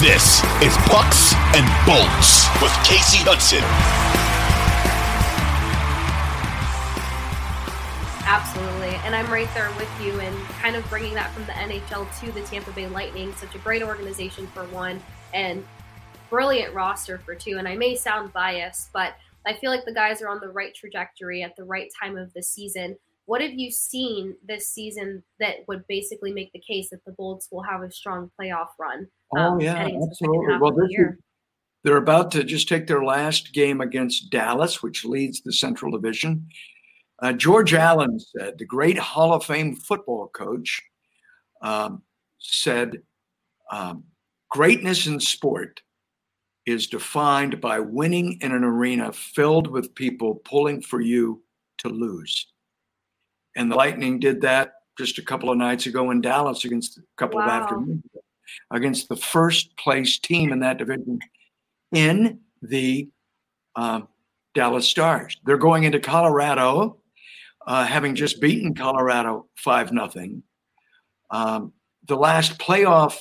This is Pucks and Bolts with Kasey Hudson. Absolutely. And I'm right there with you and kind of bringing that from the NHL to the Tampa Bay Lightning. Such a great organization for one and brilliant roster for two. And I may sound biased, but I feel like the guys are on the right trajectory at the right time of the season. What have you seen this season that would basically make the case that the Bolts will have a strong playoff run? Um, oh, yeah, absolutely. Well, this is, they're about to just take their last game against Dallas, which leads the Central Division. Uh, George Allen said, the great Hall of Fame football coach, um, said, um, greatness in sport is defined by winning in an arena filled with people pulling for you to lose. And the Lightning did that just a couple of nights ago in Dallas against a couple wow. of afternoons against the first place team in that division in the uh, Dallas Stars. They're going into Colorado, uh, having just beaten Colorado 5 0. Um, the last playoff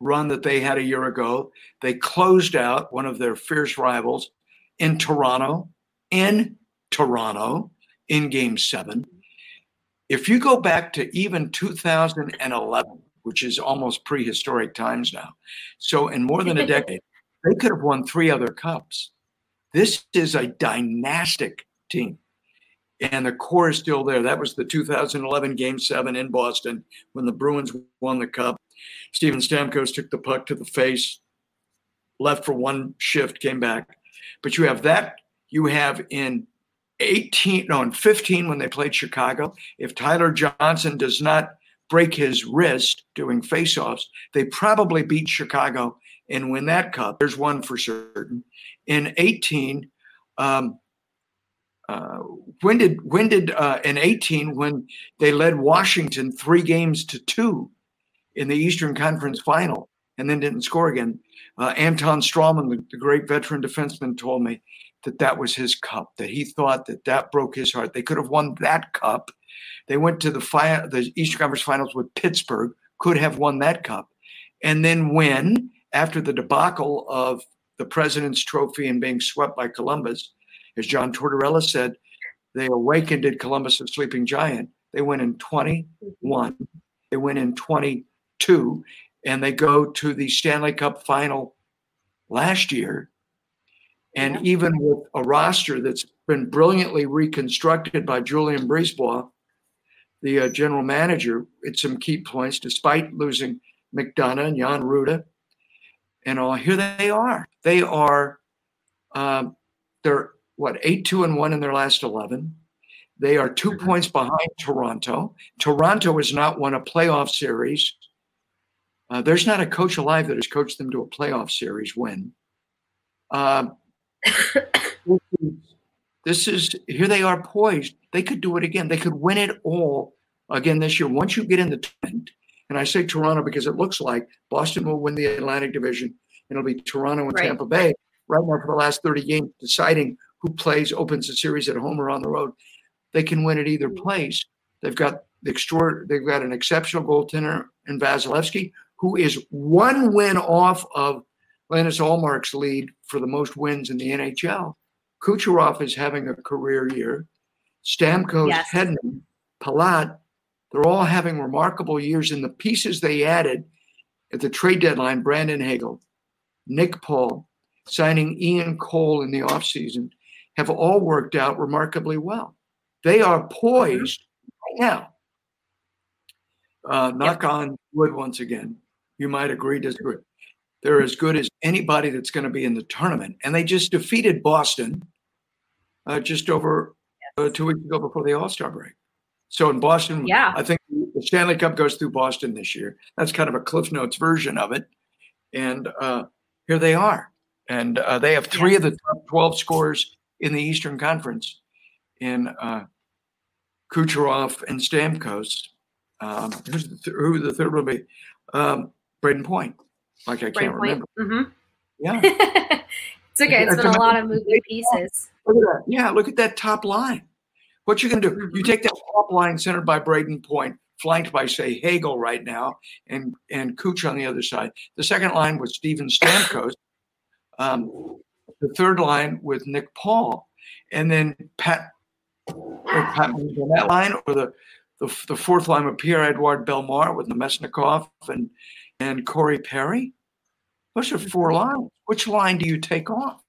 run that they had a year ago, they closed out one of their fierce rivals in Toronto, in Toronto, in game seven. If you go back to even 2011, which is almost prehistoric times now, so in more than a decade, they could have won three other cups. This is a dynastic team. And the core is still there. That was the 2011 Game 7 in Boston when the Bruins won the cup. Steven Stamkos took the puck to the face, left for one shift, came back. But you have that. You have in 18, no, in 15 when they played Chicago. If Tyler Johnson does not break his wrist doing faceoffs, they probably beat Chicago and win that cup. There's one for certain. In 18, um, uh, when did when did uh, in 18 when they led Washington three games to two in the Eastern Conference final and then didn't score again. Uh, Anton Stralman, the, the, great veteran defenseman, told me that that was his cup, that he thought that that broke his heart. They could have won that cup. They went to the, fi- the Eastern Conference finals with Pittsburgh, could have won that cup. And then when, after the debacle of the President's Trophy and being swept by Columbus, as John Tortorella said, they awakened at Columbus a sleeping giant. They went in 21. They went in 22, and they go to the Stanley Cup final last year. And even with a roster that's been brilliantly reconstructed by Julien BriseBois, the uh, general manager, at some key points, despite losing McDonagh and Jan Rutta and all, here they are. They are, um, they're what, 8 2 and 1 in their last 11. They are 2 mm-hmm. points behind Toronto. Toronto has not won a playoff series uh, there's not a coach alive that has coached them to a playoff series win. Uh, this is here they are poised. They could do it again. They could win it all again this year. Once you get in the tent, and I say Toronto because it looks like Boston will win the Atlantic Division. And it'll be Toronto and right. Tampa Bay right now for the last 30 games, deciding who plays, opens the series at home or on the road. They can win at either place. They've got the extra, they've got an exceptional goaltender in Vasilevskiy, who is one win off of Linus Ullmark's lead for the most wins in the NHL. Kucherov is having a career year. Stamkos, yes. Hedman, Palat, they're all having remarkable years. And the pieces they added at the trade deadline, Brandon Hagel, Nick Paul, signing Ian Cole in the offseason have all worked out remarkably well. They are poised right now. Uh, knock yep. on wood once again. You might agree, disagree. They're as good as anybody that's going to be in the tournament. And they just defeated Boston uh, just over uh, two weeks ago before the All Star break. So in Boston, yeah. I think the Stanley Cup goes through Boston this year. That's kind of a Cliff Notes version of it. And uh, here they are. And uh, they have three of the top 12 scorers in the Eastern Conference in uh, Kucherov and Stamkos. Um, who's the th- who the third will be? Um, Brayden Point. Like I can't remember. Mm-hmm. Yeah. it's okay. It's been a lot of moving pieces. Look at that. Yeah, look at that top line. What you can do? Mm-hmm. You take that top line centered by Brayden Point, flanked by say Hagel right now, and and Cooch on the other side. The second line with Steven Stamkos. Um, the third line with Nick Paul, and then Pat. Pat on that line, or the, the the fourth line with Pierre Edouard Bellemare with Namestnikov and and Corey Perry. Those are four lines. Which line do you take off?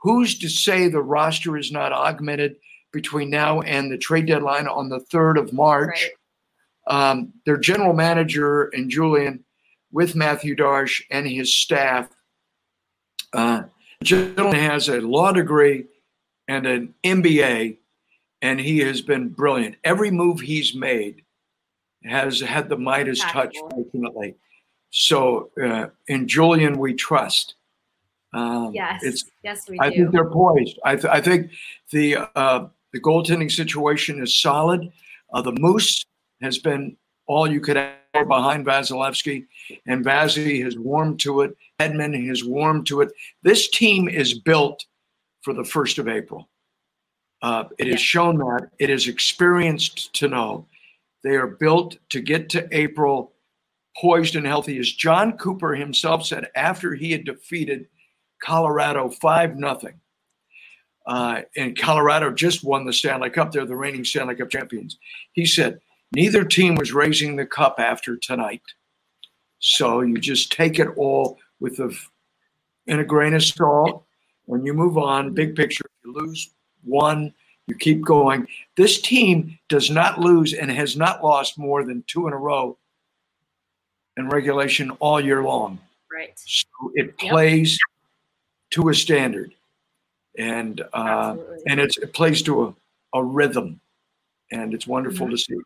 Who's to say the roster is not augmented between now and the trade deadline on the 3rd of March? Right. Um, their general manager and Julien, with Mathieu Darche and his staff, uh, gentleman has a law degree and an MBA, and he has been brilliant. Every move he's made has had the Midas touch, ultimately. So uh, in Julien, we trust. Um, yes, yes, we I do. think they're poised. I, th- I think the uh, the goaltending situation is solid. Uh, the Moose has been all you could ask behind Vasilevskiy, and Vazzy has warmed to it. Hedman has warmed to it. This team is built for the first of April. Uh, it has shown that it is experienced to know they are built to get to April poised and healthy. As John Cooper himself said after he had defeated Colorado 5 nothing. Uh, and Colorado just won the Stanley Cup. They're the reigning Stanley Cup champions. He said, neither team was raising the cup after tonight. So you just take it all with a, in a grain of salt. When you move on, big picture, you lose one, you keep going. This team does not lose and has not lost more than two in a row in regulation all year long. Right. So it plays to a standard, and uh, and it plays to a, a rhythm, and it's wonderful mm-hmm. to see.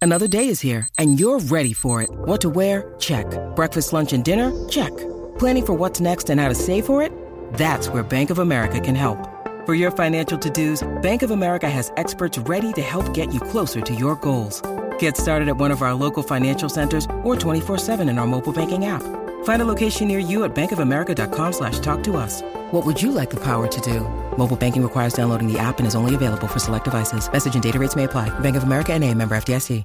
Another day is here, and you're ready for it. What to wear? Check. Breakfast, lunch, and dinner? Check. Planning for what's next and how to save for it? That's where Bank of America can help. For your financial to-dos, Bank of America has experts ready to help get you closer to your goals. Get started at one of our local financial centers or 24-7 in our mobile banking app. Find a location near you at bankofamerica.com slash talk to us. What would you like the power to do? Mobile banking requires downloading the app and is only available for select devices. Message and data rates may apply. Bank of America and a member FDIC.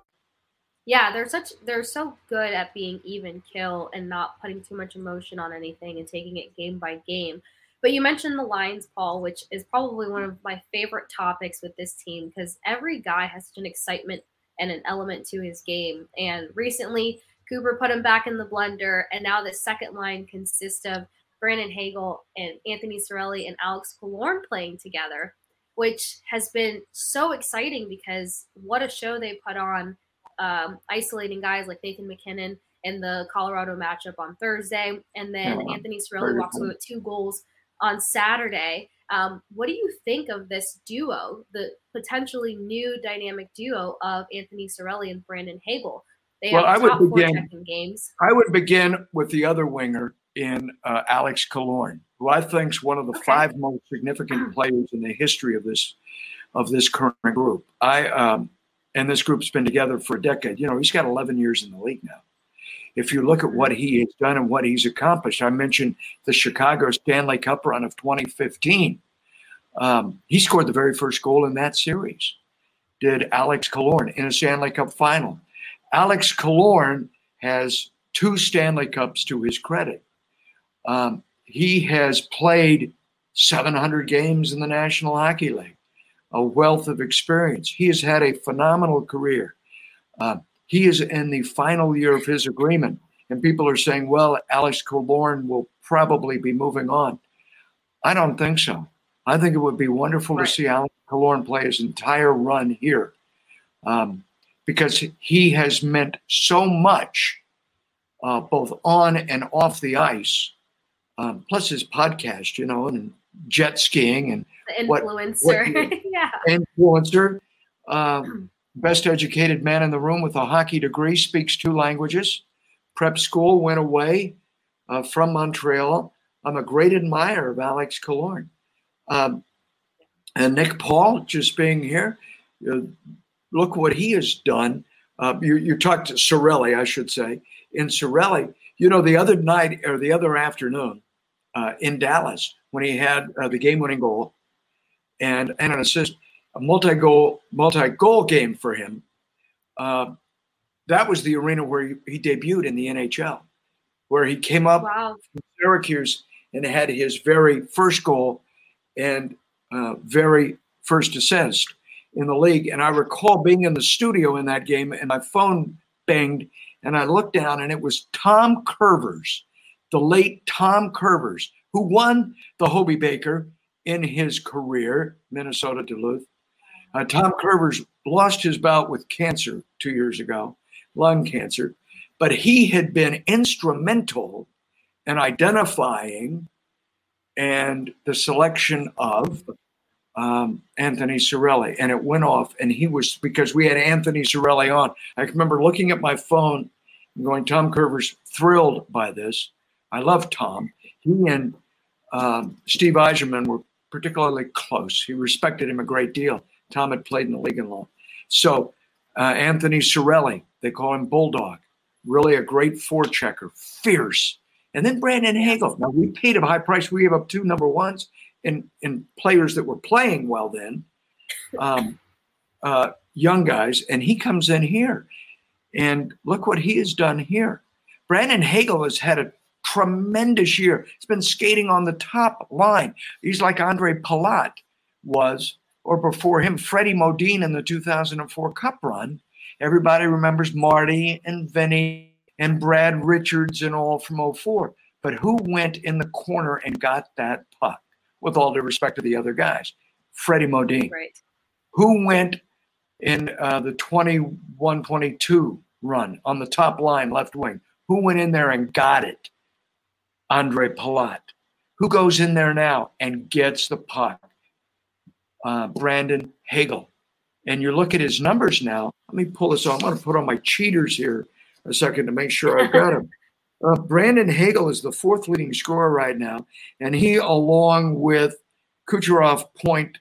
Yeah, they're such they're so good at being even kill and not putting too much emotion on anything and taking it game by game. But you mentioned the lines, Paul, which is probably one of my favorite topics with this team because every guy has such an excitement and an element to his game. And recently, Cooper put him back in the blender, and now the second line consists of Brandon Hagel and Anthony Cirelli and Alex Killorn playing together, which has been so exciting because what a show they put on, um, isolating guys like Nathan MacKinnon in the Colorado matchup on Thursday, and then yeah, Anthony Cirelli walks away with two goals on Saturday. Um, what do you think of this duo, the potentially new dynamic duo of Anthony Cirelli and Brandon Hagel? They well, I would begin. Games. I would begin with the other winger in uh, Alex Killorn, who I think is one of the okay. five most significant players in the history of this of this current group. I um, and this group's been together for a decade. You know, he's got 11 years in the league now if you look at what he has done and what he's accomplished, I mentioned the Chicago Stanley Cup run of 2015. Um, he scored the very first goal in that series. Did Alex Killorn in a Stanley Cup final? Alex Killorn has two Stanley Cups to his credit. Um, he has played 700 games in the National Hockey League, a wealth of experience. He has had a phenomenal career. Uh, he is in the final year of his agreement. and people are saying, well, Alex Killorn will probably be moving on. I don't think so. I think it would be wonderful right. to see Alex Killorn play his entire run here um, because he has meant so much, uh, both on and off the ice. Um, plus his podcast, you know, and jet skiing and the influencer, what, what, yeah, influencer. Um, best educated man in the room with a hockey degree, speaks two languages. Prep school went away uh, from Montreal. I'm a great admirer of Alex Killorn. Um, and Nick Paul, just being here, uh, look what he has done. Uh, you, you talked to Cirelli, I should say. In Cirelli, you know, the other night or the other afternoon uh, in Dallas, when he had uh, the game-winning goal and, and an assist, a multi-goal multi-goal game for him. Uh, that was the arena where he, he, debuted in the NHL, where he came up wow. from Syracuse and had his very first goal and uh, very first assist in the league. And I recall being in the studio in that game, and my phone banged, and I looked down, and it was Tom Kurvers, the late Tom Kurvers, who won the Hobey Baker in his career, Minnesota Duluth. Uh, Tom Kurvers lost his bout with cancer two years ago, lung cancer, but he had been instrumental in identifying and the selection of um, Anthony Cirelli, and it went off. And he was because we had Anthony Cirelli on. I remember looking at my phone and going, Tom Kurvers thrilled by this. I love Tom. He and um, Steve Yzerman were particularly close. He respected him a great deal. Tom had played in the league and long. So uh, Anthony Cirelli, they call him Bulldog, really a great forechecker, fierce. And then Brandon Hagel. Now we paid him a high price. We gave up two number ones in in players that were playing well then, um, uh, young guys, and he comes in here, and look what he has done here. Brandon Hagel has had a tremendous year. He's been skating on the top line. He's like Andre Palat was, or before him, Freddie Modin in the 2004 Cup run. Everybody remembers Marty and Vinny and Brad Richards and all from 04. But who went in the corner and got that puck? with all due respect to the other guys. Freddie Modin. Right. Who went in uh, the 21 22 run on the top line, left wing? Who went in there and got it? Andre Palat. Who goes in there now and gets the puck? Uh, Brandon Hagel. And you look at his numbers now. Let me pull this on. I'm going to put on my cheaters here a second to make sure I've got them. Uh, Brandon Hagel is the fourth leading scorer right now, and he, along with Kucherov, Point,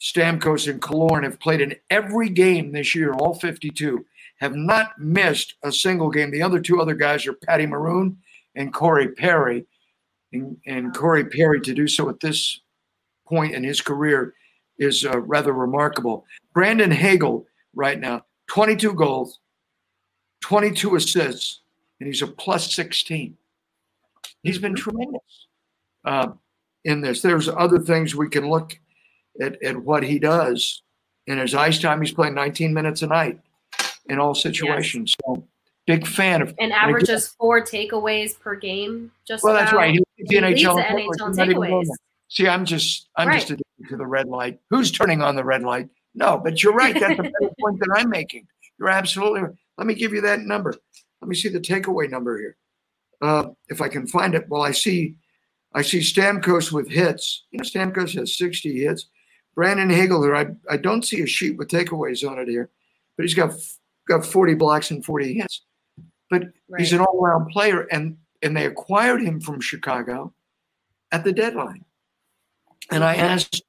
Stamkos, and Killorn, have played in every game this year, all 52, have not missed a single game. The other two other guys are Patty Maroon and Corey Perry. And, and Corey Perry, to do so at this point in his career, is uh, rather remarkable. Brandon Hagel, right now, 22 goals, 22 assists, and he's a plus 16. He's been tremendous uh, in this. There's other things we can look at, at what he does in his ice time. He's playing 19 minutes a night in all situations. Yes. So big fan of and averages and four takeaways per game. Just well, that's right. He's the NHL, the NHL takeaways. See, I'm just I'm right. just addicted to the red light. Who's turning on the red light? No, but you're right. That's the point that I'm making. You're absolutely right. Let me give you that number. Let me see the takeaway number here. Uh, if I can find it. Well, I see I see Stamkos with hits. You know, Stamkos has 60 hits. Brandon Hagel here. I, I don't see a sheet with takeaways on it here, but he's got got 40 blocks and 40 hits. But right. he's an all-around player, and and they acquired him from Chicago at the deadline. And I asked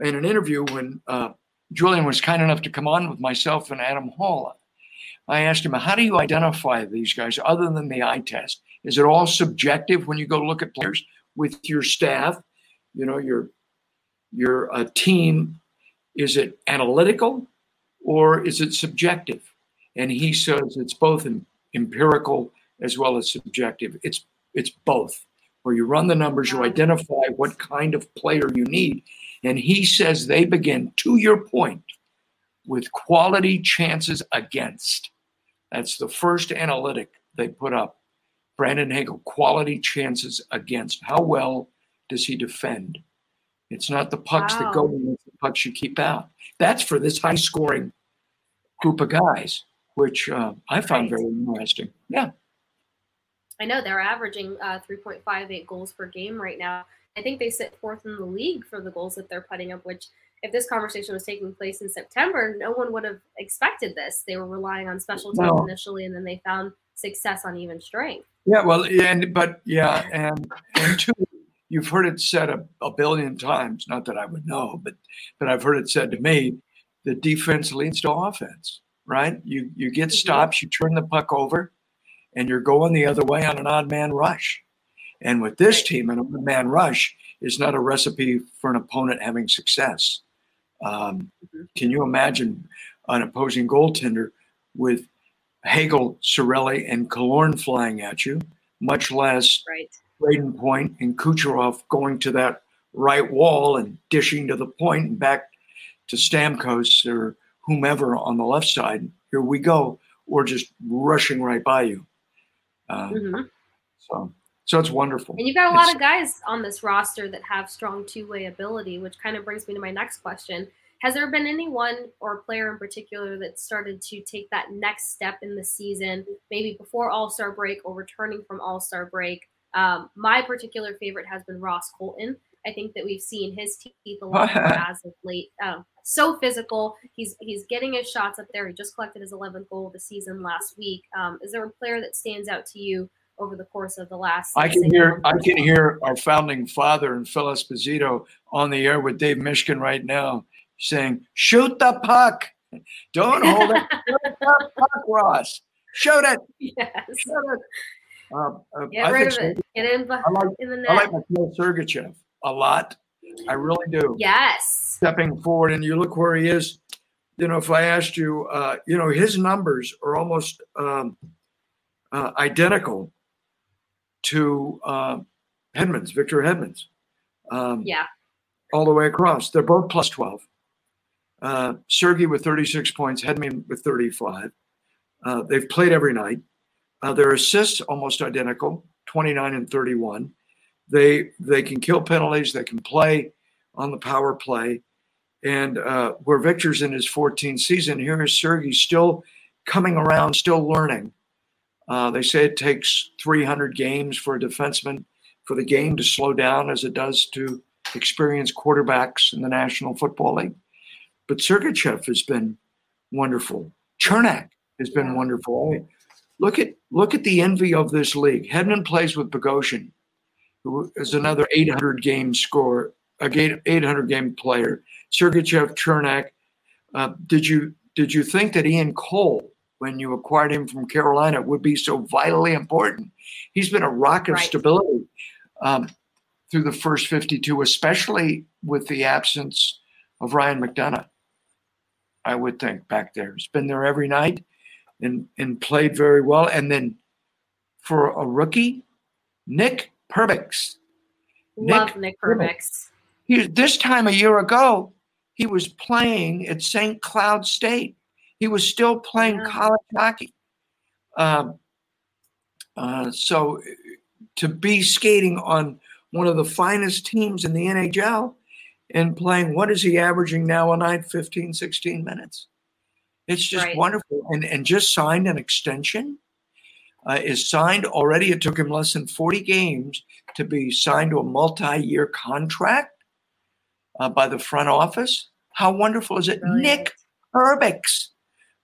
in an interview when uh, Julien was kind enough to come on with myself and Adam Hall. I asked him, how do you identify these guys other than the eye test? Is it all subjective when you go look at players with your staff, you know, your your uh, team? Is it analytical or is it subjective? And he says it's both empirical as well as subjective. It's it's both. Where you run the numbers, you identify what kind of player you need, and he says they begin, to your point, with quality chances against. That's the first analytic they put up. Brandon Hagel, quality chances against. How well does he defend? It's not the pucks wow. that go in, it's the pucks you keep out. That's for this high scoring group of guys, which uh, I found right. very interesting. Yeah. I know they're averaging uh, 3.58 goals per game right now. I think they sit fourth in the league for the goals that they're putting up, which if this conversation was taking place in September, no one would have expected this. They were relying on special teams no. initially, and then they found success on even strength. Yeah, well, and but yeah, and and two, you've heard it said a, a billion times. Not that I would know, but but I've heard it said to me, the defense leads to offense. Right? You you get mm-hmm. stops, you turn the puck over, and you're going the other way on an odd man rush. And with this team, an odd man rush is not a recipe for an opponent having success. Um, mm-hmm. Can you imagine an opposing goaltender with Hagel, Cirelli, and Killorn flying at you, much less right. Brayden Point and Kucherov going to that right wall and dishing to the point and back to Stamkos or whomever on the left side. Here we go. Or just rushing right by you. Uh, mm-hmm. So, so it's wonderful. And you've got a lot it's, of guys on this roster that have strong two-way ability, which kind of brings me to my next question. Has there been anyone or player in particular that started to take that next step in the season, maybe before All Star break or returning from All Star break? Um, my particular favorite has been Ross Colton. I think that we've seen his teeth a lot more as of late. Um, so physical. He's he's getting his shots up there. He just collected his 11th goal of the season last week. Um, is there a player that stands out to you over the course of the last? I can hear I can hear our founding father and Phil Esposito on the air with Dave Mishkin right now saying, "Shoot the puck, don't hold it, shoot the puck, Ross, shoot it, yes. shoot it." Um, uh, Get I rid of it. Get in, I like, in the net. I like Mikhail Sergachev a lot. I really do. Yes. Stepping forward, and you look where he is. You know, if I asked you, uh, you know, his numbers are almost um, uh, identical to uh, Hedman's, Victor Hedman's. Um, yeah. All the way across. They're both plus 12. Uh, Sergey with 36 points, Hedman with 35. Uh, they've played every night. Uh, their assists almost identical, 29 and 31. They they can kill penalties. They can play on the power play. And uh, where Victor's in his 14th season, here is Sergey still coming around, still learning. Uh, they say it takes 300 games for a defenseman for the game to slow down as it does to experienced quarterbacks in the National Football League. But Sergachev has been wonderful. Cernak has been wonderful. Look at look at the envy of this league. Hedman plays with Bogosian, who is another 800 game score, a 800 game player. Sergachev, Cernak. Uh, did you did you think that Ian Cole, when you acquired him from Carolina, would be so vitally important? He's been a rock of right. stability um, through the first 52, especially with the absence of Ryan McDonagh. I would think, back there. He's been there every night and, and played very well. And then for a rookie, Nick Perbix. Love Nick, Nick Perbix. He, this time a year ago, he was playing at St. Cloud State. He was still playing yeah. college hockey. Um, uh, so to be skating on one of the finest teams in the NHL and playing what is he averaging now a night 15 16 minutes it's just right. wonderful and and just signed an extension uh, is signed already it took him less than 40 games to be signed to a multi-year contract uh, by the front office how wonderful is it Brilliant. nick Perbix,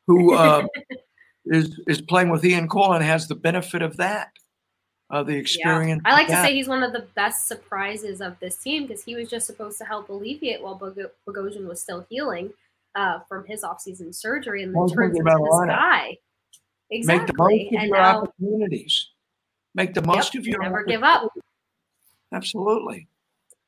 who uh, is is playing with ian cole and has the benefit of that uh, the experience. Yeah. I like to say he's one of the best surprises of this team because he was just supposed to help alleviate while Bog- Bogosian was still healing uh, from his offseason surgery and then turns into this guy. Exactly. Make the most of and your now, opportunities. Make the most yep, of your never give up. Absolutely.